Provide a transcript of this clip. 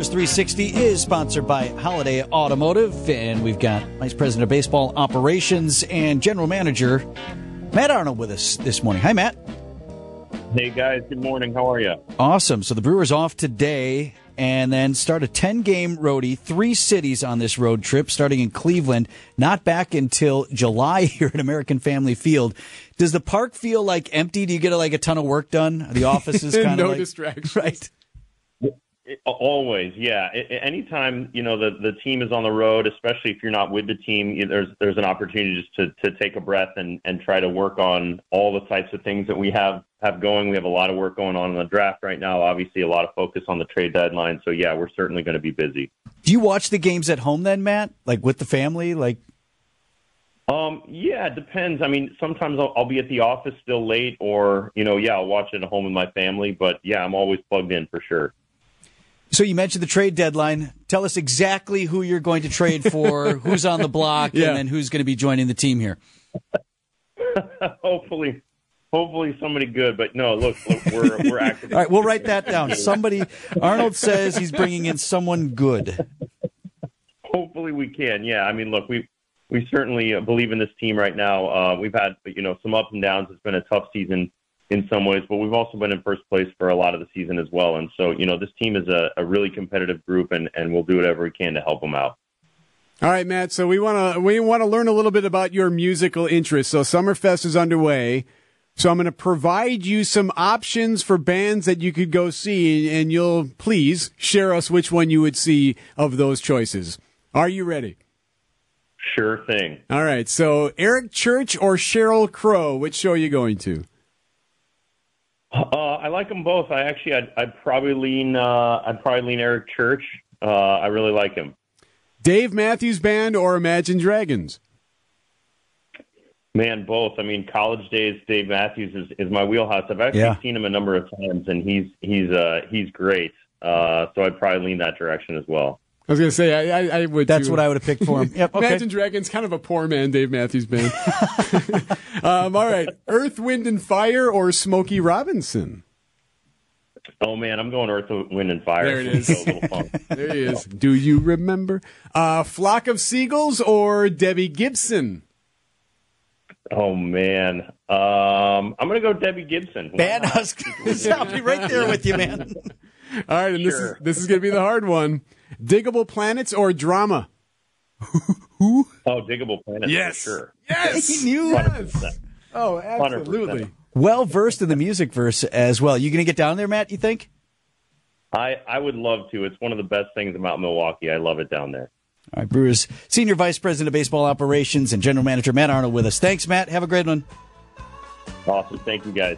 Brewers 360 is sponsored by Holiday Automotive, and we've got Vice President of Baseball Operations and General Manager Matt Arnold with us this morning. Hi, Matt. Hey, guys. Good morning. How are you? Awesome. So the Brewers off today and then start a 10 game roadie, three cities on this road trip, starting in Cleveland, not back until July here at American Family Field. Does the park feel like empty? Do you get like a ton of work done? The office is kind no of like, distractions. Right. Always, yeah. Anytime you know the the team is on the road, especially if you're not with the team, there's there's an opportunity just to to take a breath and and try to work on all the types of things that we have have going. We have a lot of work going on in the draft right now. Obviously, a lot of focus on the trade deadline. So yeah, we're certainly going to be busy. Do you watch the games at home then, Matt? Like with the family, like? Um, yeah, it depends. I mean, sometimes I'll, I'll be at the office still late, or you know, yeah, I'll watch it at home with my family. But yeah, I'm always plugged in for sure. So you mentioned the trade deadline. Tell us exactly who you're going to trade for, who's on the block, yeah. and then who's going to be joining the team here. hopefully, hopefully somebody good. But no, look, look we're we're active. All right, we'll write that down. Somebody. Arnold says he's bringing in someone good. Hopefully we can. Yeah, I mean, look, we we certainly believe in this team right now. Uh, we've had you know some ups and downs. It's been a tough season in some ways, but we've also been in first place for a lot of the season as well. And so, you know, this team is a, a really competitive group, and, and we'll do whatever we can to help them out. All right, Matt. So we want to we want to learn a little bit about your musical interests. So Summerfest is underway. So I'm going to provide you some options for bands that you could go see, and you'll please share us which one you would see of those choices. Are you ready? Sure thing. All right. So Eric Church or Sheryl Crow, which show are you going to? Uh, I like them both. I actually, I'd, I'd probably lean, uh, I'd probably lean Eric Church. Uh, I really like him. Dave Matthews Band or Imagine Dragons? Man, both. I mean, college days, Dave Matthews is, is my wheelhouse. I've actually yeah. seen him a number of times, and he's he's uh, he's great. Uh, so I'd probably lean that direction as well. I was going to say I, I, I, would. That's too. what I would have picked for him. Yep. Okay. Imagine Dragons, kind of a poor man, Dave Matthews Band. um, all right, Earth, Wind, and Fire or Smokey Robinson. Oh man, I'm going Earth, Wind, and Fire. There it is. there he is. Do you remember? Uh, Flock of Seagulls or Debbie Gibson? Oh man, um, I'm going to go Debbie Gibson. Bad I'll be right there with you, man. All right, and sure. this is this is going to be the hard one. Digable Planets or Drama? Who? Oh, Digable Planets. Yes, sure. Yes, he knew. Yes. Oh, absolutely. 100%. Well versed in the music verse as well. You going to get down there, Matt? You think? I I would love to. It's one of the best things about Milwaukee. I love it down there. All right, Brewers Senior Vice President of Baseball Operations and General Manager Matt Arnold with us. Thanks, Matt. Have a great one. Awesome. Thank you, guys.